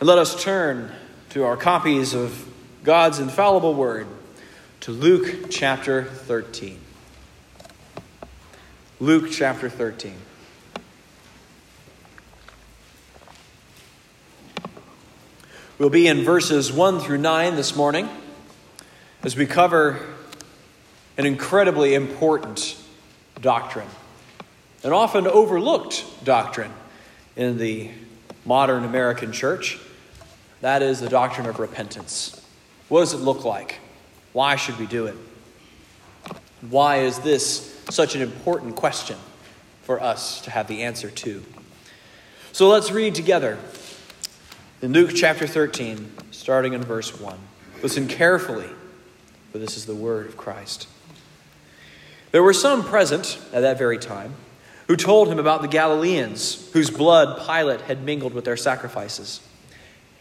And let us turn to our copies of God's infallible word to Luke chapter 13. Luke chapter 13. We'll be in verses 1 through 9 this morning as we cover an incredibly important doctrine, an often overlooked doctrine in the modern American church. That is the doctrine of repentance. What does it look like? Why should we do it? Why is this such an important question for us to have the answer to? So let's read together in Luke chapter 13, starting in verse 1. Listen carefully, for this is the word of Christ. There were some present at that very time who told him about the Galileans, whose blood Pilate had mingled with their sacrifices.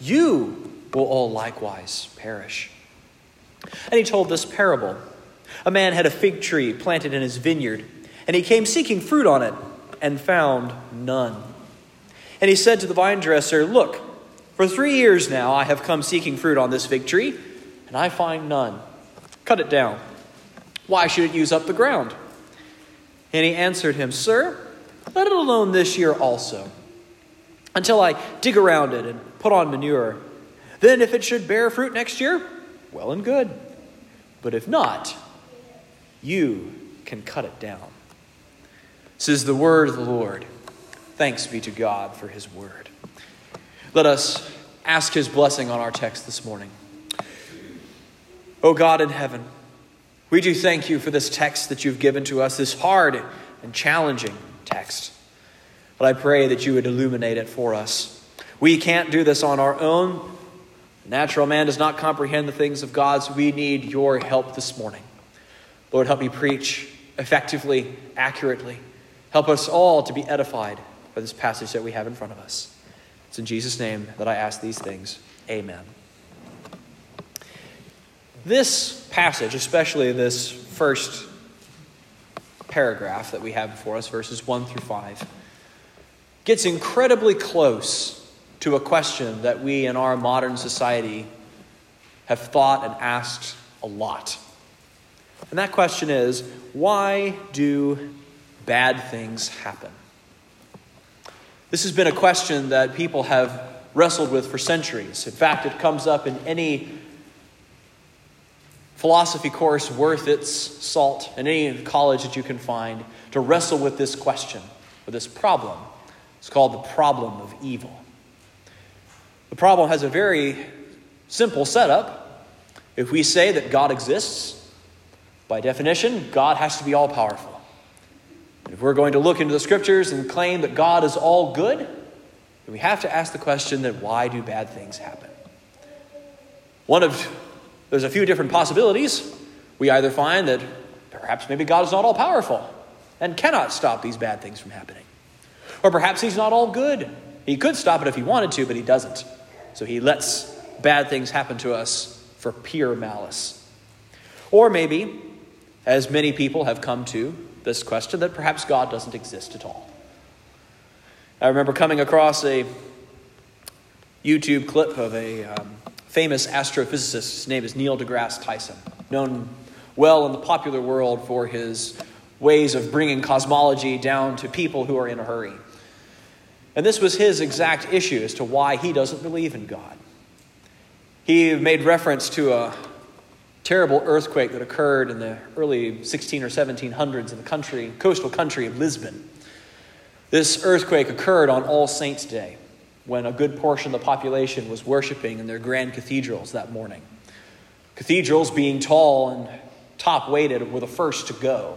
you will all likewise perish. And he told this parable A man had a fig tree planted in his vineyard, and he came seeking fruit on it, and found none. And he said to the vine dresser, Look, for three years now I have come seeking fruit on this fig tree, and I find none. Cut it down. Why should it use up the ground? And he answered him, Sir, let it alone this year also, until I dig around it and put on manure. Then, if it should bear fruit next year, well and good. But if not, you can cut it down. This is the word of the Lord. Thanks be to God for his word. Let us ask his blessing on our text this morning. O God in heaven, we do thank you for this text that you've given to us, this hard and challenging text. But I pray that you would illuminate it for us. We can't do this on our own. natural man does not comprehend the things of God, so we need your help this morning. Lord, help me preach effectively, accurately. Help us all to be edified by this passage that we have in front of us. It's in Jesus' name that I ask these things. Amen. This passage, especially this first paragraph that we have before us, verses 1 through 5, gets incredibly close to a question that we in our modern society have thought and asked a lot. And that question is why do bad things happen? This has been a question that people have wrestled with for centuries. In fact, it comes up in any philosophy course worth its salt in any college that you can find to wrestle with this question, or this problem. It's called the problem of evil. The problem has a very simple setup. If we say that God exists, by definition, God has to be all powerful. If we're going to look into the scriptures and claim that God is all good, then we have to ask the question that why do bad things happen? One of there's a few different possibilities. We either find that perhaps maybe God is not all powerful and cannot stop these bad things from happening. Or perhaps he's not all good. He could stop it if he wanted to, but he doesn't. So he lets bad things happen to us for pure malice. Or maybe, as many people have come to, this question that perhaps God doesn't exist at all. I remember coming across a YouTube clip of a um, famous astrophysicist. His name is Neil deGrasse Tyson, known well in the popular world for his ways of bringing cosmology down to people who are in a hurry. And this was his exact issue as to why he doesn't believe in God. He made reference to a terrible earthquake that occurred in the early 16 or 1700s in the country, coastal country of Lisbon. This earthquake occurred on All Saints' Day when a good portion of the population was worshiping in their grand cathedrals that morning. Cathedrals, being tall and top weighted, were the first to go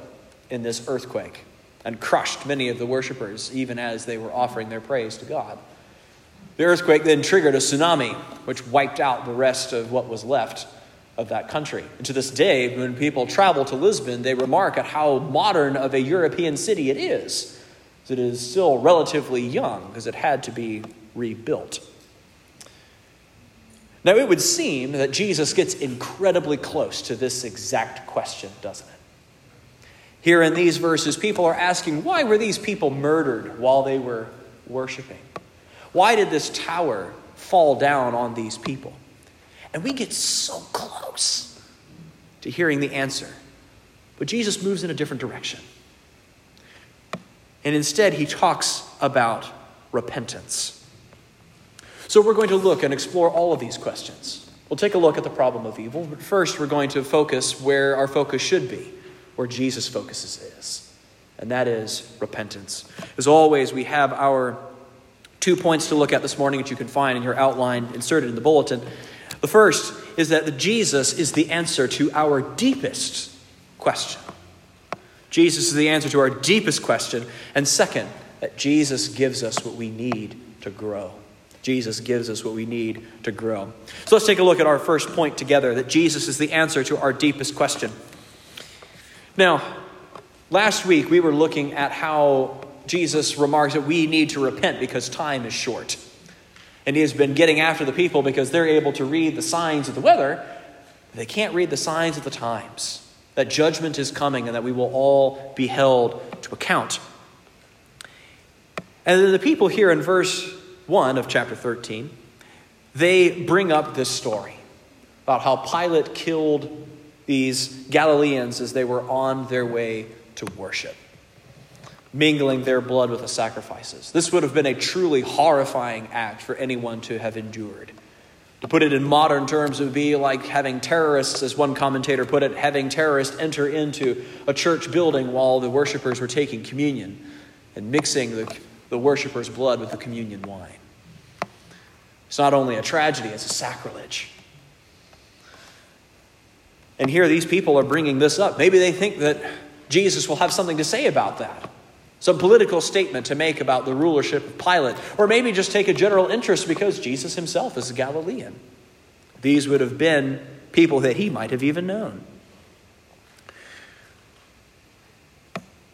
in this earthquake and crushed many of the worshippers even as they were offering their praise to God. The earthquake then triggered a tsunami, which wiped out the rest of what was left of that country. And to this day, when people travel to Lisbon, they remark at how modern of a European city it is. It is still relatively young because it had to be rebuilt. Now, it would seem that Jesus gets incredibly close to this exact question, doesn't it? Here in these verses, people are asking, why were these people murdered while they were worshiping? Why did this tower fall down on these people? And we get so close to hearing the answer. But Jesus moves in a different direction. And instead, he talks about repentance. So we're going to look and explore all of these questions. We'll take a look at the problem of evil, but first we're going to focus where our focus should be, where Jesus focuses is, and that is repentance. As always, we have our two points to look at this morning that you can find in your outline inserted in the bulletin. The first is that Jesus is the answer to our deepest question. Jesus is the answer to our deepest question. And second, that Jesus gives us what we need to grow. Jesus gives us what we need to grow. So let's take a look at our first point together that Jesus is the answer to our deepest question. Now, last week we were looking at how Jesus remarks that we need to repent because time is short. And he has been getting after the people because they're able to read the signs of the weather, they can't read the signs of the times. That judgment is coming and that we will all be held to account. And then the people here in verse 1 of chapter 13, they bring up this story about how Pilate killed these Galileans as they were on their way to worship, mingling their blood with the sacrifices. This would have been a truly horrifying act for anyone to have endured. To put it in modern terms, it would be like having terrorists, as one commentator put it, having terrorists enter into a church building while the worshipers were taking communion and mixing the the worshiper's blood with the communion wine. It's not only a tragedy, it's a sacrilege. And here these people are bringing this up. Maybe they think that Jesus will have something to say about that. Some political statement to make about the rulership of Pilate. Or maybe just take a general interest because Jesus himself is a Galilean. These would have been people that he might have even known.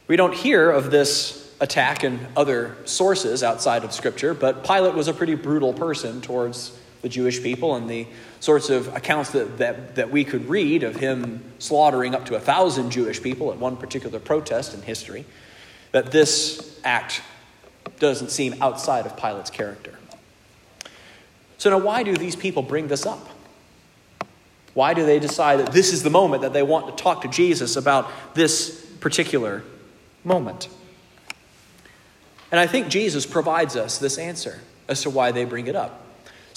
We don't hear of this attack in other sources outside of Scripture, but Pilate was a pretty brutal person towards the Jewish people, and the sorts of accounts that, that, that we could read of him slaughtering up to a thousand Jewish people at one particular protest in history, that this act doesn't seem outside of Pilate's character. So, now why do these people bring this up? Why do they decide that this is the moment that they want to talk to Jesus about this particular moment? And I think Jesus provides us this answer as to why they bring it up.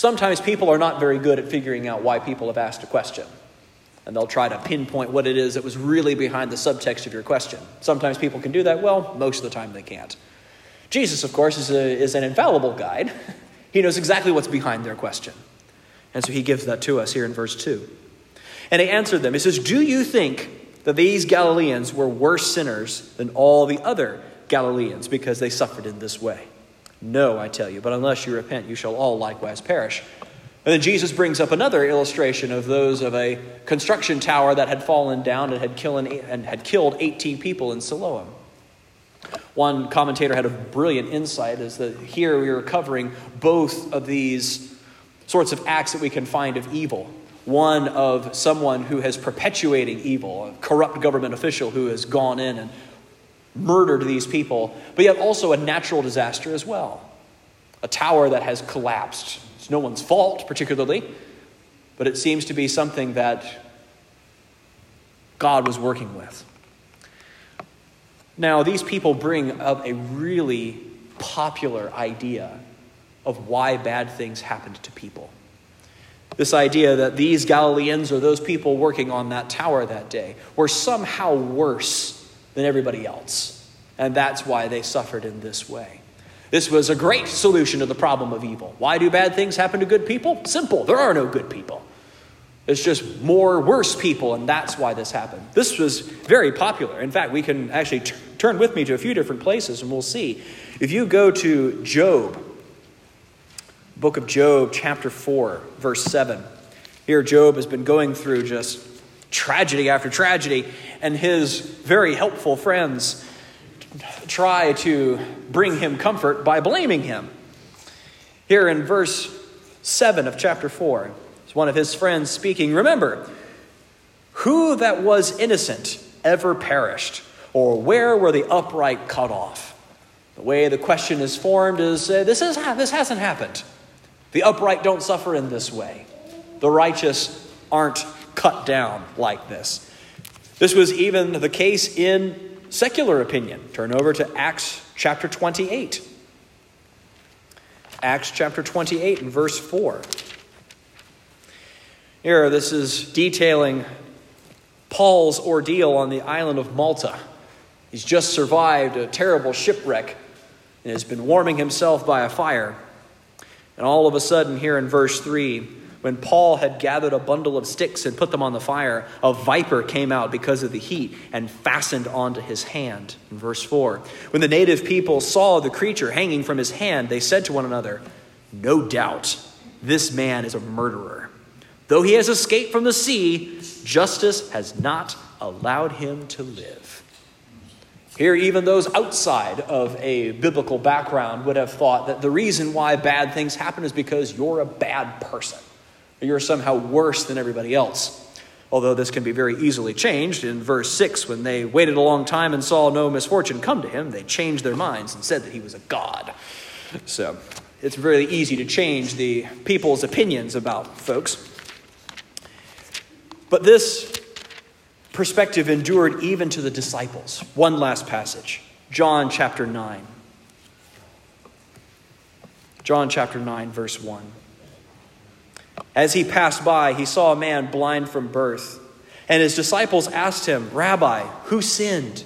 Sometimes people are not very good at figuring out why people have asked a question. And they'll try to pinpoint what it is that was really behind the subtext of your question. Sometimes people can do that. Well, most of the time they can't. Jesus, of course, is, a, is an infallible guide. He knows exactly what's behind their question. And so he gives that to us here in verse 2. And he answered them. He says, Do you think that these Galileans were worse sinners than all the other Galileans because they suffered in this way. No, I tell you, but unless you repent, you shall all likewise perish. And then Jesus brings up another illustration of those of a construction tower that had fallen down and had, killed, and had killed 18 people in Siloam. One commentator had a brilliant insight is that here we are covering both of these sorts of acts that we can find of evil. One of someone who has perpetuating evil, a corrupt government official who has gone in and murdered these people, but yet also a natural disaster as well. A tower that has collapsed. It's no one's fault, particularly, but it seems to be something that God was working with. Now, these people bring up a really popular idea of why bad things happened to people. This idea that these Galileans or those people working on that tower that day were somehow worse than everybody else. And that's why they suffered in this way. This was a great solution to the problem of evil. Why do bad things happen to good people? Simple. There are no good people. It's just more worse people, and that's why this happened. This was very popular. In fact, we can actually t- turn with me to a few different places, and we'll see. If you go to Job, Book of Job, chapter 4, verse 7. Here, Job has been going through just tragedy after tragedy, and his very helpful friends try to bring him comfort by blaming him. Here in verse 7 of chapter 4, it's one of his friends speaking. Remember, who that was innocent ever perished, or where were the upright cut off? The way the question is formed is uh, this, is, this hasn't happened. The upright don't suffer in this way. The righteous aren't cut down like this. This was even the case in secular opinion. Turn over to Acts chapter 28. Acts chapter 28 and verse 4. Here, this is detailing Paul's ordeal on the island of Malta. He's just survived a terrible shipwreck and has been warming himself by a fire. And all of a sudden, here in verse 3, when Paul had gathered a bundle of sticks and put them on the fire, a viper came out because of the heat and fastened onto his hand. In verse 4, when the native people saw the creature hanging from his hand, they said to one another, No doubt this man is a murderer. Though he has escaped from the sea, justice has not allowed him to live. Here, even those outside of a biblical background would have thought that the reason why bad things happen is because you're a bad person you're somehow worse than everybody else. Although this can be very easily changed. In verse 6, when they waited a long time and saw no misfortune come to him, they changed their minds and said that he was a god. So it's very easy to change the people's opinions about folks. But this perspective endured even to the disciples. One last passage John chapter 9. John chapter 9, verse 1. As he passed by, he saw a man blind from birth. And his disciples asked him, Rabbi, who sinned,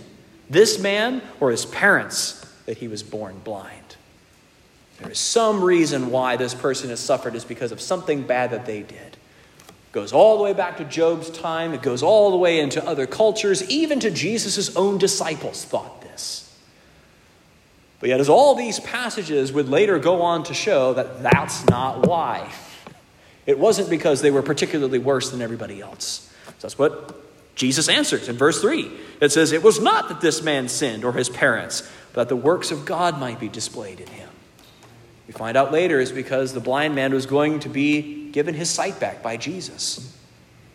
this man or his parents, that he was born blind? There is some reason why this person has suffered is because of something bad that they did. It goes all the way back to Job's time, it goes all the way into other cultures, even to Jesus' own disciples thought this. But yet, as all these passages would later go on to show that that's not why. It wasn't because they were particularly worse than everybody else. So that's what Jesus answers in verse 3. It says, It was not that this man sinned or his parents, but that the works of God might be displayed in him. We find out later is because the blind man was going to be given his sight back by Jesus,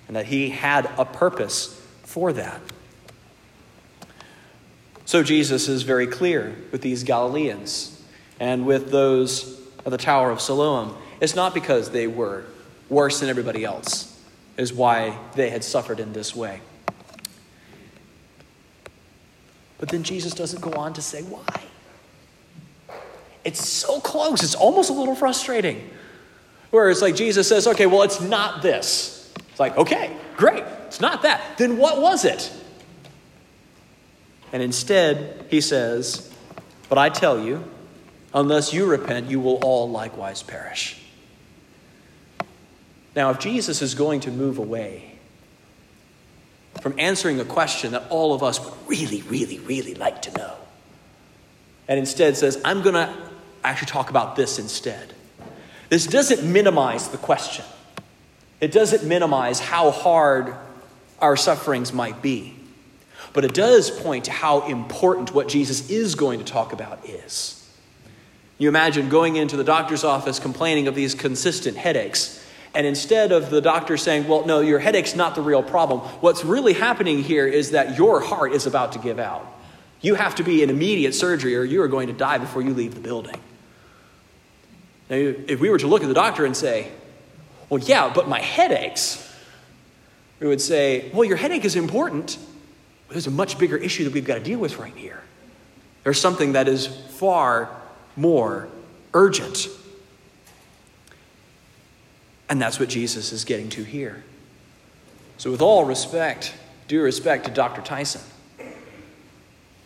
and that he had a purpose for that. So Jesus is very clear with these Galileans and with those of the Tower of Siloam. It's not because they were worse than everybody else, is why they had suffered in this way. But then Jesus doesn't go on to say why. It's so close, it's almost a little frustrating. Where it's like Jesus says, okay, well, it's not this. It's like, okay, great, it's not that. Then what was it? And instead, he says, But I tell you, unless you repent, you will all likewise perish. Now, if Jesus is going to move away from answering a question that all of us would really, really, really like to know, and instead says, I'm going to actually talk about this instead, this doesn't minimize the question. It doesn't minimize how hard our sufferings might be. But it does point to how important what Jesus is going to talk about is. You imagine going into the doctor's office complaining of these consistent headaches and instead of the doctor saying, well, no, your headache's not the real problem, what's really happening here is that your heart is about to give out. You have to be in immediate surgery or you are going to die before you leave the building. Now, if we were to look at the doctor and say, well, yeah, but my headaches, we would say, well, your headache is important, but there's a much bigger issue that we've got to deal with right here. There's something that is far more urgent. And that's what Jesus is getting to here. So, with all respect, due respect to Dr. Tyson,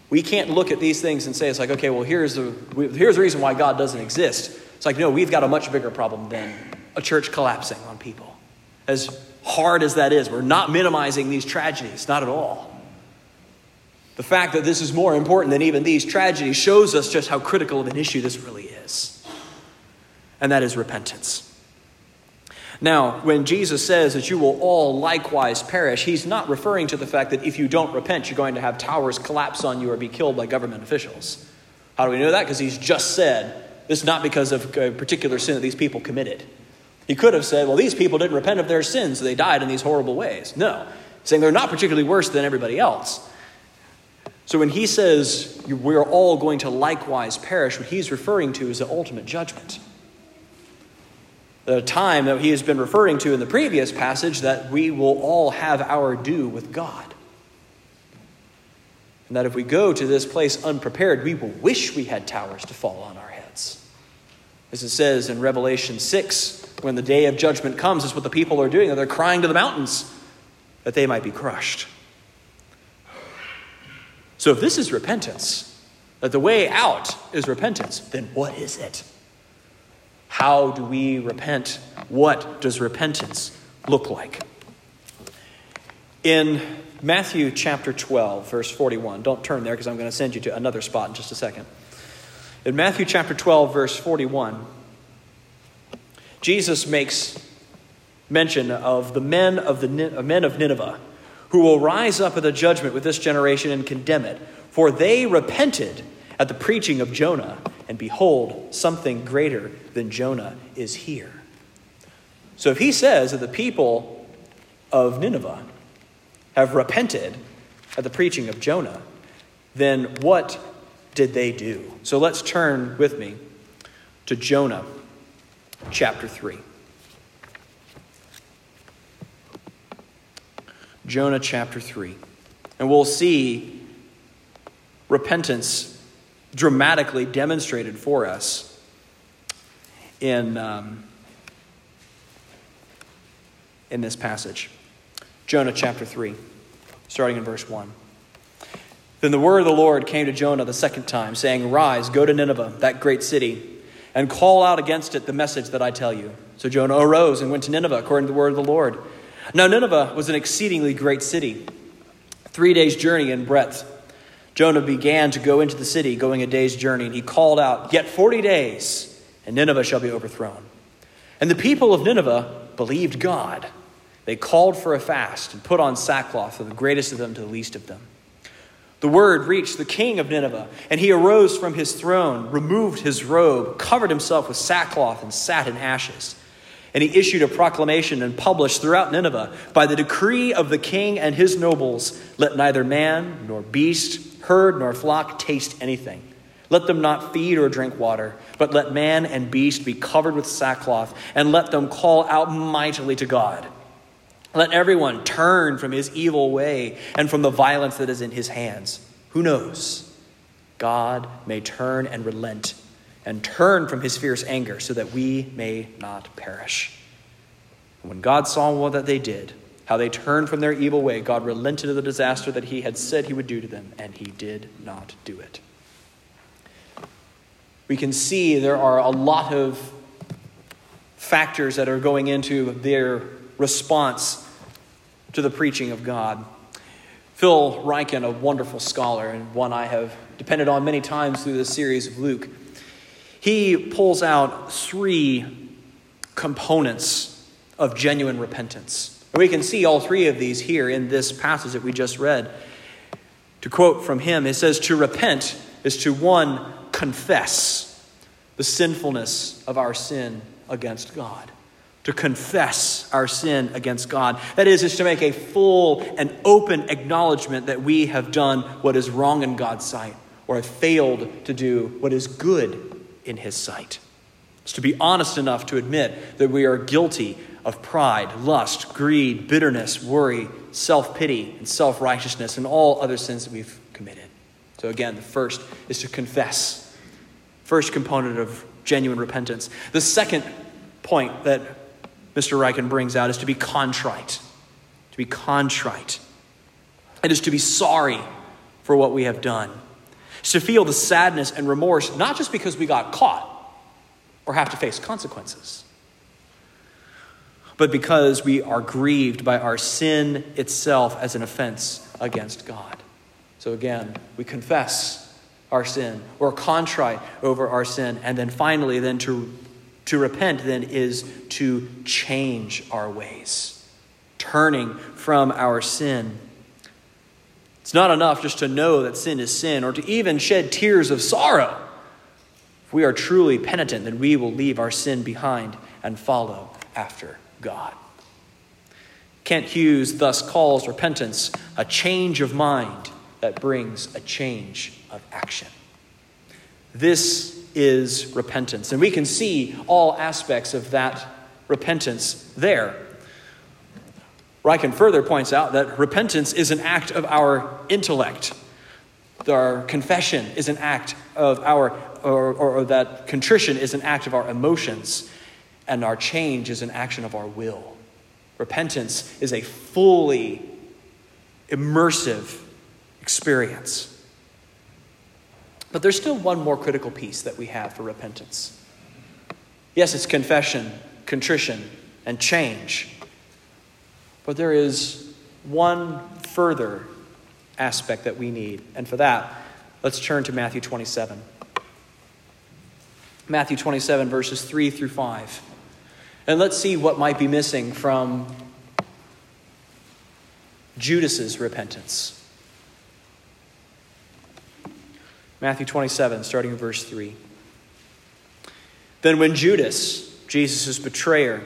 we can't look at these things and say, it's like, okay, well, here's the, here's the reason why God doesn't exist. It's like, no, we've got a much bigger problem than a church collapsing on people. As hard as that is, we're not minimizing these tragedies, not at all. The fact that this is more important than even these tragedies shows us just how critical of an issue this really is. and that is repentance. Now, when Jesus says that you will all likewise perish, he's not referring to the fact that if you don't repent, you're going to have towers collapse on you or be killed by government officials. How do we know that? Because he's just said this is not because of a particular sin that these people committed. He could have said, well, these people didn't repent of their sins, so they died in these horrible ways. No, saying they're not particularly worse than everybody else. So when he says we're all going to likewise perish, what he's referring to is the ultimate judgment the time that he has been referring to in the previous passage that we will all have our due with God. And that if we go to this place unprepared, we will wish we had towers to fall on our heads. As it says in Revelation 6, when the day of judgment comes, is what the people are doing. They're crying to the mountains that they might be crushed. So if this is repentance, that the way out is repentance, then what is it? How do we repent? What does repentance look like? In Matthew chapter 12, verse 41, don't turn there because I'm going to send you to another spot in just a second. In Matthew chapter 12, verse 41, Jesus makes mention of the men of the men of Nineveh who will rise up at the judgment with this generation and condemn it, for they repented at the preaching of Jonah, and behold, something greater than Jonah is here. So if he says that the people of Nineveh have repented at the preaching of Jonah, then what did they do? So let's turn with me to Jonah chapter 3. Jonah chapter 3. And we'll see repentance dramatically demonstrated for us in, um, in this passage. Jonah chapter 3, starting in verse 1. Then the word of the Lord came to Jonah the second time, saying, Rise, go to Nineveh, that great city, and call out against it the message that I tell you. So Jonah arose and went to Nineveh, according to the word of the Lord. Now, Nineveh was an exceedingly great city, three days' journey in breadth Jonah began to go into the city, going a day's journey, and he called out, Yet 40 days, and Nineveh shall be overthrown. And the people of Nineveh believed God. They called for a fast and put on sackcloth, from the greatest of them to the least of them. The word reached the king of Nineveh, and he arose from his throne, removed his robe, covered himself with sackcloth, and sat in ashes. And he issued a proclamation and published throughout Nineveh by the decree of the king and his nobles let neither man nor beast herd nor flock taste anything. Let them not feed or drink water, but let man and beast be covered with sackcloth, and let them call out mightily to God. Let everyone turn from his evil way and from the violence that is in his hands. Who knows? God may turn and relent and turn from his fierce anger so that we may not perish. When God saw what that they did, how they turned from their evil way, God relented of the disaster that he had said he would do to them, and he did not do it. We can see there are a lot of factors that are going into their response to the preaching of God. Phil Ryken, a wonderful scholar, and one I have depended on many times through this series of Luke, he pulls out three components of genuine repentance. And we can see all three of these here in this passage that we just read. To quote from him, it says, To repent is to one, confess the sinfulness of our sin against God. To confess our sin against God. That is, is to make a full and open acknowledgement that we have done what is wrong in God's sight or have failed to do what is good in His sight. It's to be honest enough to admit that we are guilty of pride, lust, greed, bitterness, worry, self pity, and self righteousness, and all other sins that we've committed. So, again, the first is to confess. First component of genuine repentance. The second point that Mr. Ryken brings out is to be contrite. To be contrite. It is to be sorry for what we have done. It's to feel the sadness and remorse, not just because we got caught or have to face consequences but because we are grieved by our sin itself as an offense against God. So again, we confess our sin, or contrite over our sin, and then finally, then to To repent, then, is to change our ways, turning from our sin. It's not enough just to know that sin is sin or to even shed tears of sorrow. If we are truly penitent, then we will leave our sin behind and follow after God. Kent Hughes thus calls repentance a change of mind that brings a change of action. This is repentance. And we can see all aspects of that repentance there. Ryken further points out that repentance is an act of our intellect. Our confession is an act of our, or, or, or that contrition is an act of our emotions, and our change is an action of our will. Repentance is a fully immersive experience. But there's still one more critical piece that we have for repentance. Yes, it's confession, contrition, and change. But there is one further aspect that we need. And for that, let's turn to Matthew 27. Matthew 27, verses 3 through 5. And let's see what might be missing from Judas's repentance. Matthew 27, starting in verse 3. Then, when Judas, Jesus' betrayer,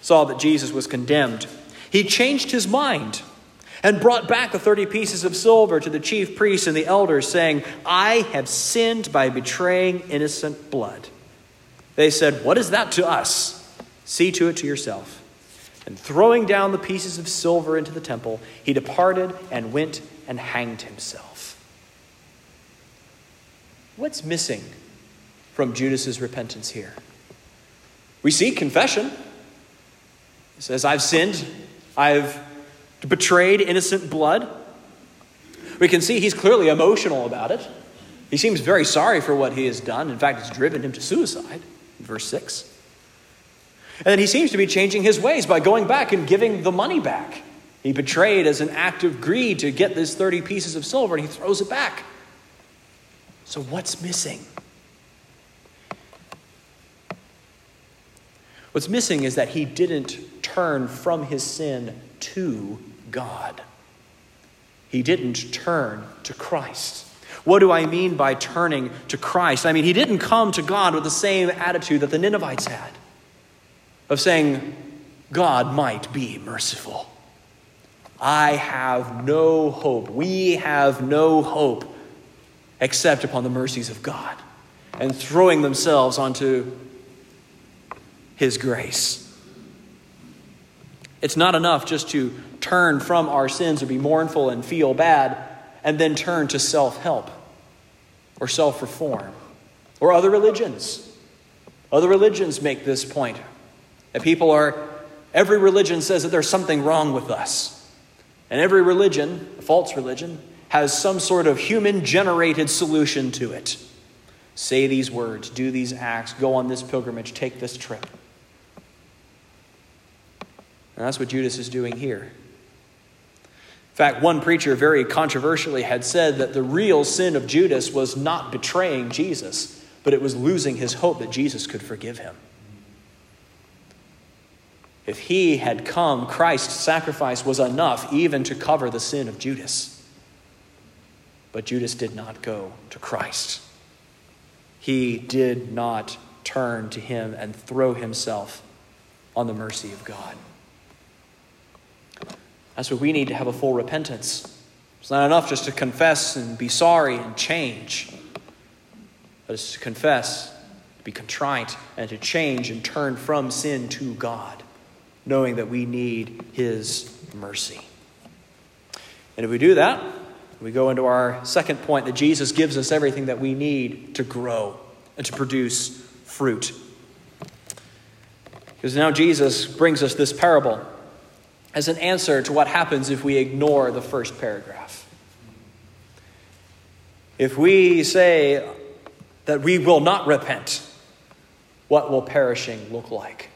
saw that Jesus was condemned, he changed his mind and brought back the 30 pieces of silver to the chief priests and the elders, saying, I have sinned by betraying innocent blood. They said, What is that to us? See to it to yourself. And throwing down the pieces of silver into the temple, he departed and went and hanged himself. What's missing from Judas's repentance here? We see confession. He says, I've sinned, I've betrayed innocent blood. We can see he's clearly emotional about it. He seems very sorry for what he has done. In fact, it's driven him to suicide, verse 6. And then he seems to be changing his ways by going back and giving the money back. He betrayed as an act of greed to get this 30 pieces of silver, and he throws it back. So, what's missing? What's missing is that he didn't turn from his sin to God. He didn't turn to Christ. What do I mean by turning to Christ? I mean, he didn't come to God with the same attitude that the Ninevites had of saying, God might be merciful. I have no hope. We have no hope except upon the mercies of God and throwing themselves onto His grace. It's not enough just to turn from our sins or be mournful and feel bad and then turn to self help or self reform or other religions. Other religions make this point that people are, every religion says that there's something wrong with us. And every religion, a false religion, has some sort of human generated solution to it. Say these words, do these acts, go on this pilgrimage, take this trip. And that's what Judas is doing here. In fact, one preacher very controversially had said that the real sin of Judas was not betraying Jesus, but it was losing his hope that Jesus could forgive him. If he had come, Christ's sacrifice was enough even to cover the sin of Judas. But Judas did not go to Christ. He did not turn to him and throw himself on the mercy of God. That's what we need to have a full repentance. It's not enough just to confess and be sorry and change, but it's to confess, to be contrite, and to change and turn from sin to God, knowing that we need His mercy. And if we do that, we go into our second point that Jesus gives us everything that we need to grow and to produce fruit. Because now Jesus brings us this parable as an answer to what happens if we ignore the first paragraph. If we say that we will not repent, what will perishing look like?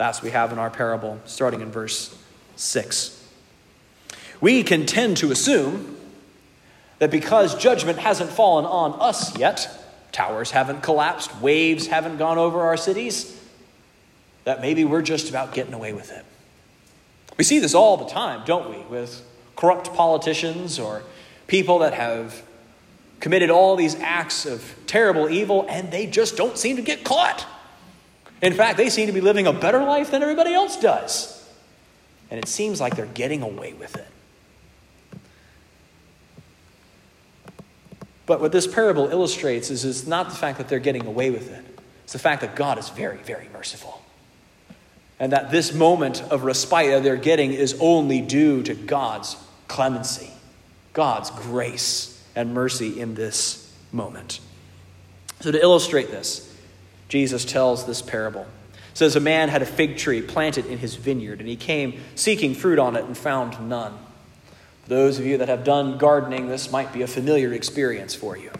That's what we have in our parable, starting in verse 6. We can tend to assume that because judgment hasn't fallen on us yet, towers haven't collapsed, waves haven't gone over our cities, that maybe we're just about getting away with it. We see this all the time, don't we, with corrupt politicians or people that have committed all these acts of terrible evil and they just don't seem to get caught. In fact, they seem to be living a better life than everybody else does. And it seems like they're getting away with it. But what this parable illustrates is it's not the fact that they're getting away with it, it's the fact that God is very, very merciful. And that this moment of respite that they're getting is only due to God's clemency, God's grace and mercy in this moment. So, to illustrate this, Jesus tells this parable. It says, A man had a fig tree planted in his vineyard, and he came seeking fruit on it and found none. Those of you that have done gardening, this might be a familiar experience for you.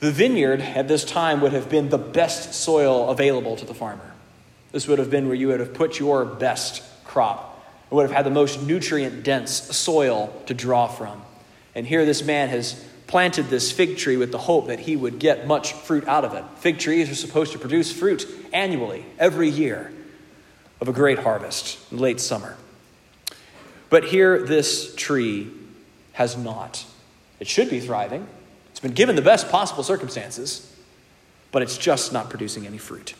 The vineyard at this time would have been the best soil available to the farmer. This would have been where you would have put your best crop. It would have had the most nutrient dense soil to draw from. And here this man has planted this fig tree with the hope that he would get much fruit out of it. Fig trees are supposed to produce fruit annually, every year, of a great harvest in late summer. But here, this tree has not. It should be thriving, it's been given the best possible circumstances, but it's just not producing any fruit.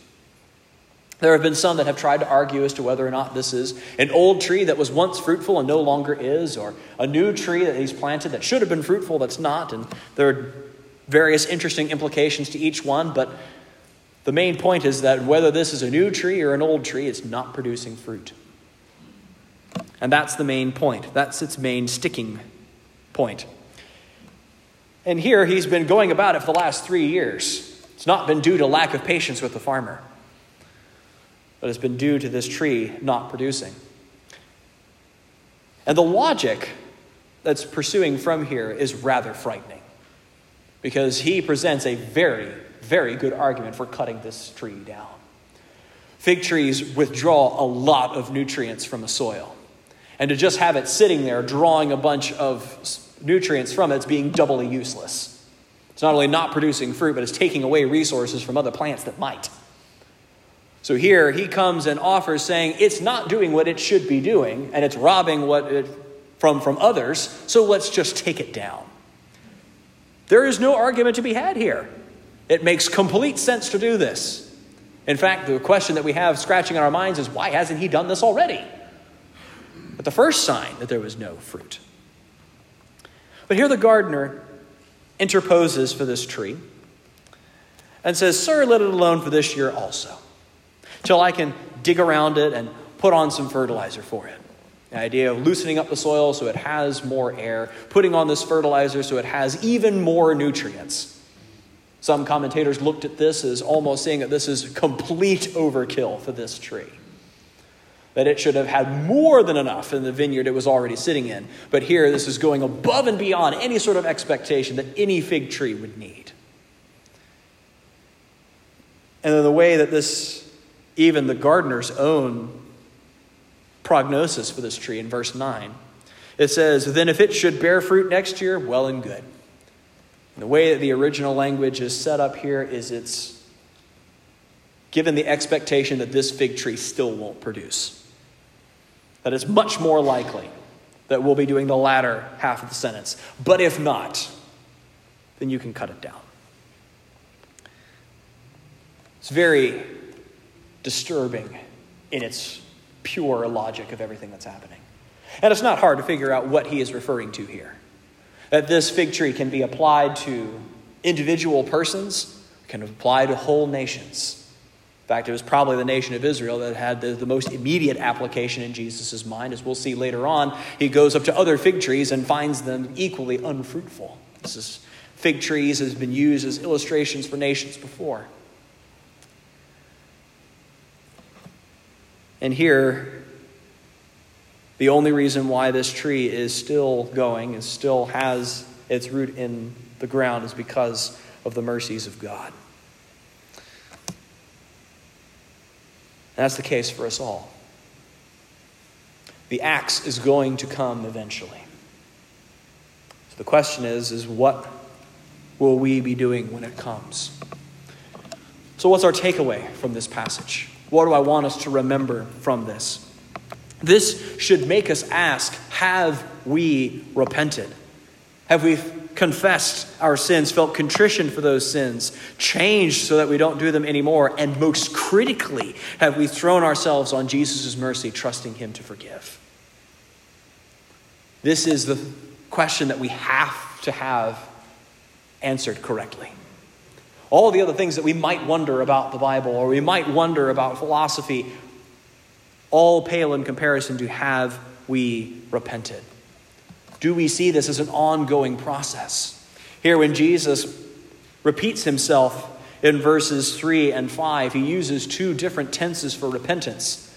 There have been some that have tried to argue as to whether or not this is an old tree that was once fruitful and no longer is, or a new tree that he's planted that should have been fruitful that's not. And there are various interesting implications to each one, but the main point is that whether this is a new tree or an old tree, it's not producing fruit. And that's the main point. That's its main sticking point. And here he's been going about it for the last three years. It's not been due to lack of patience with the farmer, but it's been due to this tree not producing. And the logic that's pursuing from here is rather frightening because he presents a very, very good argument for cutting this tree down. Fig trees withdraw a lot of nutrients from the soil. And to just have it sitting there drawing a bunch of nutrients from it, it's being doubly useless. It's not only not producing fruit, but it's taking away resources from other plants that might. So here he comes and offers saying it's not doing what it should be doing, and it's robbing what it from, from others, so let's just take it down. There is no argument to be had here. It makes complete sense to do this. In fact, the question that we have scratching in our minds is why hasn't he done this already? but the first sign that there was no fruit. But here the gardener interposes for this tree and says, Sir, let it alone for this year also, till I can dig around it and put on some fertilizer for it. The idea of loosening up the soil so it has more air, putting on this fertilizer so it has even more nutrients. Some commentators looked at this as almost saying that this is complete overkill for this tree that it should have had more than enough in the vineyard it was already sitting in. But here, this is going above and beyond any sort of expectation that any fig tree would need. And then the way that this, even the gardener's own prognosis for this tree in verse 9, it says, Then if it should bear fruit next year, well and good. And the way that the original language is set up here is it's given the expectation that this fig tree still won't produce that it's much more likely that we'll be doing the latter half of the sentence. But if not, then you can cut it down. It's very disturbing in its pure logic of everything that's happening. And it's not hard to figure out what he is referring to here. That this fig tree can be applied to individual persons, can apply to whole nations In fact, it was probably the nation of Israel that had the, the most immediate application in Jesus' mind. As we'll see later on, he goes up to other fig trees and finds them equally unfruitful. This is, fig trees has been used as illustrations for nations before. And here, the only reason why this tree is still going and still has its root in the ground is because of the mercies of God. that's the case for us all. The axe is going to come eventually. So the question is, is what will we be doing when it comes? So, what's our takeaway from this passage? What do I want us to remember from this? This should make us ask Have we repented? Have we confessed our sins, felt contrition for those sins, changed so that we don't do them anymore? And most critically, have we thrown ourselves on Jesus' mercy, trusting Him to forgive? This is the question that we have to have answered correctly. All the other things that we might wonder about the Bible or we might wonder about philosophy all pale in comparison to have we repented? Do we see this as an ongoing process? Here, when Jesus repeats himself in verses 3 and 5, he uses two different tenses for repentance.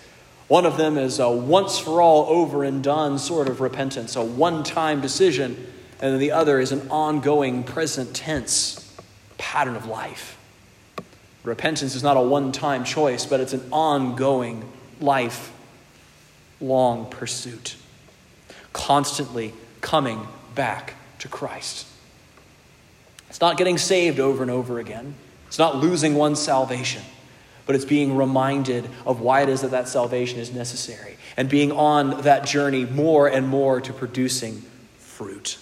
One of them is a once for all, over and done sort of repentance, a one time decision, and the other is an ongoing present tense pattern of life. Repentance is not a one time choice, but it's an ongoing life long pursuit, constantly coming back to Christ. It's not getting saved over and over again, it's not losing one's salvation, but it's being reminded of why it is that that salvation is necessary and being on that journey more and more to producing fruit.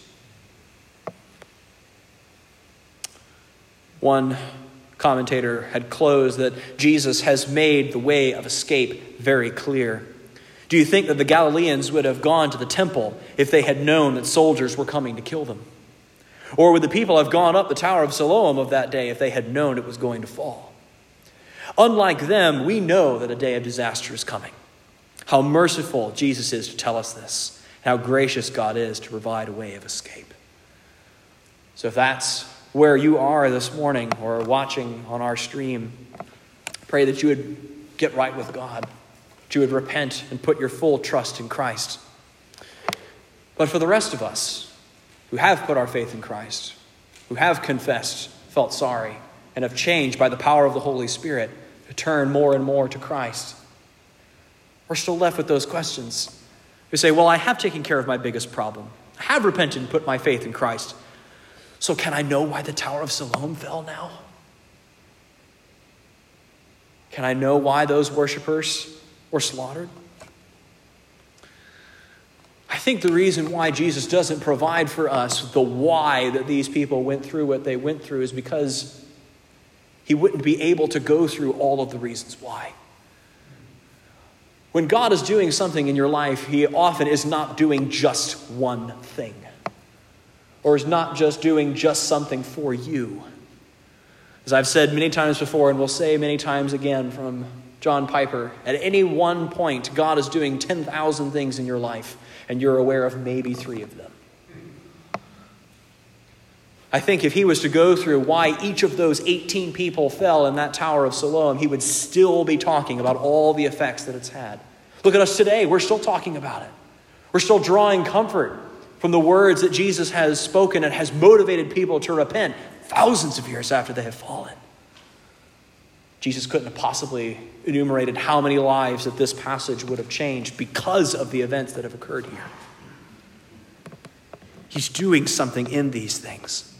One commentator had closed that Jesus has made the way of escape very clear. Do you think that the Galileans would have gone to the temple if they had known that soldiers were coming to kill them? Or would the people have gone up the Tower of Siloam of that day if they had known it was going to fall? Unlike them, we know that a day of disaster is coming. How merciful Jesus is to tell us this, how gracious God is to provide a way of escape. So, if that's where you are this morning or watching on our stream, pray that you would get right with God that you would repent and put your full trust in Christ. But for the rest of us who have put our faith in Christ, who have confessed, felt sorry, and have changed by the power of the Holy Spirit to turn more and more to Christ, we're still left with those questions. We say, Well, I have taken care of my biggest problem. I have repented and put my faith in Christ. So, can I know why the Tower of Siloam fell now? Can I know why those worshippers were slaughtered? I think the reason why Jesus doesn't provide for us the why that these people went through what they went through is because he wouldn't be able to go through all of the reasons why. When God is doing something in your life, he often is not doing just one thing, or is not just doing just something for you. As I've said many times before, and will say many times again from John Piper, at any one point, God is doing 10,000 things in your life, and you're aware of maybe three of them. I think if he was to go through why each of those 18 people fell in that Tower of Siloam, he would still be talking about all the effects that it's had. Look at us today. We're still talking about it. We're still drawing comfort from the words that Jesus has spoken and has motivated people to repent thousands of years after they have fallen. Jesus couldn't have possibly enumerated how many lives that this passage would have changed because of the events that have occurred here. He's doing something in these things.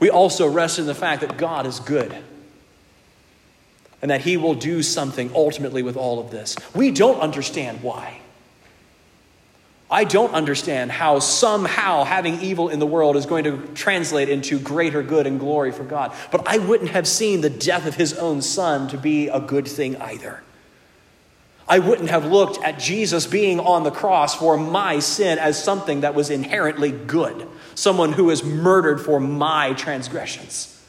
We also rest in the fact that God is good and that He will do something ultimately with all of this. We don't understand why. I don't understand how somehow having evil in the world is going to translate into greater good and glory for God. But I wouldn't have seen the death of his own son to be a good thing either. I wouldn't have looked at Jesus being on the cross for my sin as something that was inherently good, someone who was murdered for my transgressions.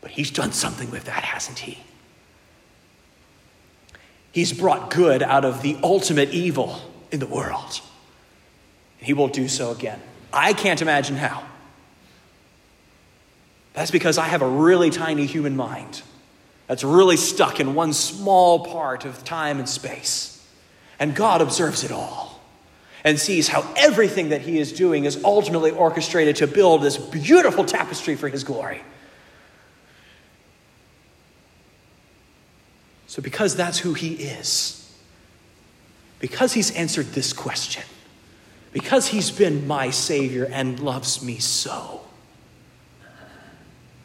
But he's done something with that, hasn't he? He's brought good out of the ultimate evil in the world. And he will do so again. I can't imagine how. That's because I have a really tiny human mind that's really stuck in one small part of time and space. And God observes it all and sees how everything that He is doing is ultimately orchestrated to build this beautiful tapestry for His glory. So, because that's who He is, because he's answered this question, because he's been my Savior and loves me so,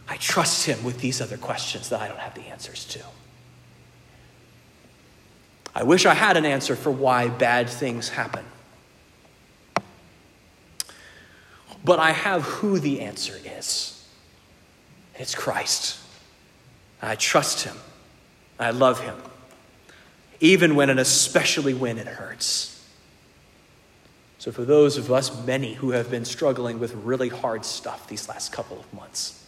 I trust him with these other questions that I don't have the answers to. I wish I had an answer for why bad things happen. But I have who the answer is. It's Christ. I trust him. I love him. Even when and especially when it hurts. So, for those of us, many who have been struggling with really hard stuff these last couple of months,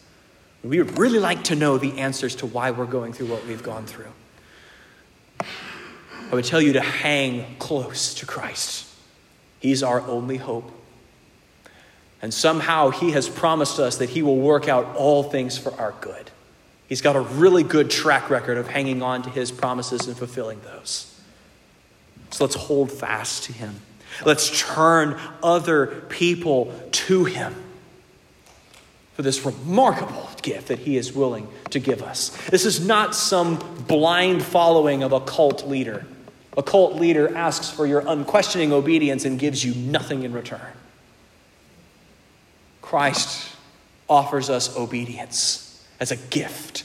we would really like to know the answers to why we're going through what we've gone through. I would tell you to hang close to Christ. He's our only hope. And somehow He has promised us that He will work out all things for our good. He's got a really good track record of hanging on to His promises and fulfilling those. So let's hold fast to Him. Let's turn other people to Him for this remarkable gift that He is willing to give us. This is not some blind following of a cult leader. A cult leader asks for your unquestioning obedience and gives you nothing in return. Christ offers us obedience as a gift,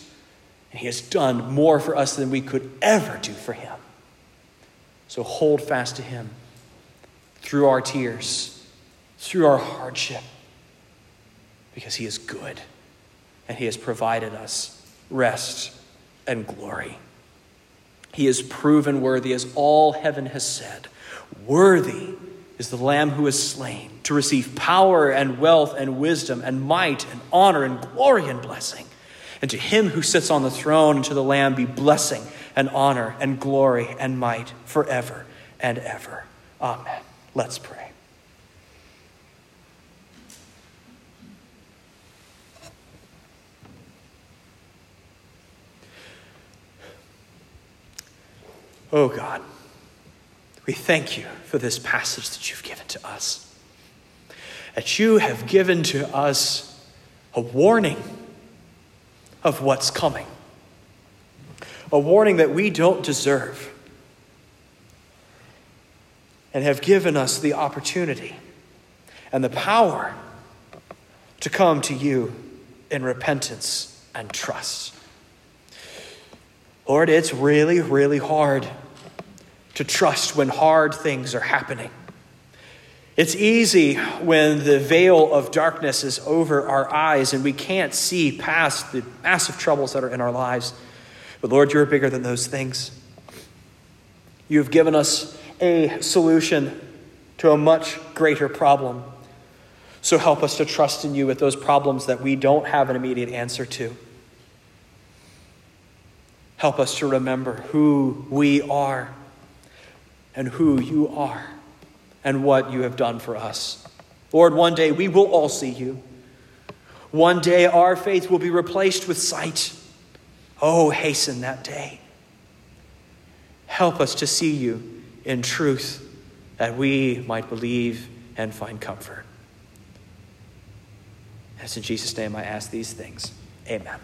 and He has done more for us than we could ever do for Him. So hold fast to Him through our tears, through our hardship, because He is good and He has provided us rest and glory. He is proven worthy, as all heaven has said. Worthy is the Lamb who is slain to receive power and wealth and wisdom and might and honor and glory and blessing. And to him who sits on the throne and to the Lamb be blessing and honor and glory and might forever and ever. Amen. Let's pray. Oh God, we thank you for this passage that you've given to us. That you have given to us a warning of what's coming, a warning that we don't deserve, and have given us the opportunity and the power to come to you in repentance and trust. Lord, it's really, really hard to trust when hard things are happening. It's easy when the veil of darkness is over our eyes and we can't see past the massive troubles that are in our lives. But Lord, you're bigger than those things. You've given us a solution to a much greater problem. So help us to trust in you with those problems that we don't have an immediate answer to. Help us to remember who we are and who you are and what you have done for us. Lord, one day we will all see you. One day our faith will be replaced with sight. Oh, hasten that day. Help us to see you in truth that we might believe and find comfort. As in Jesus' name I ask these things. Amen.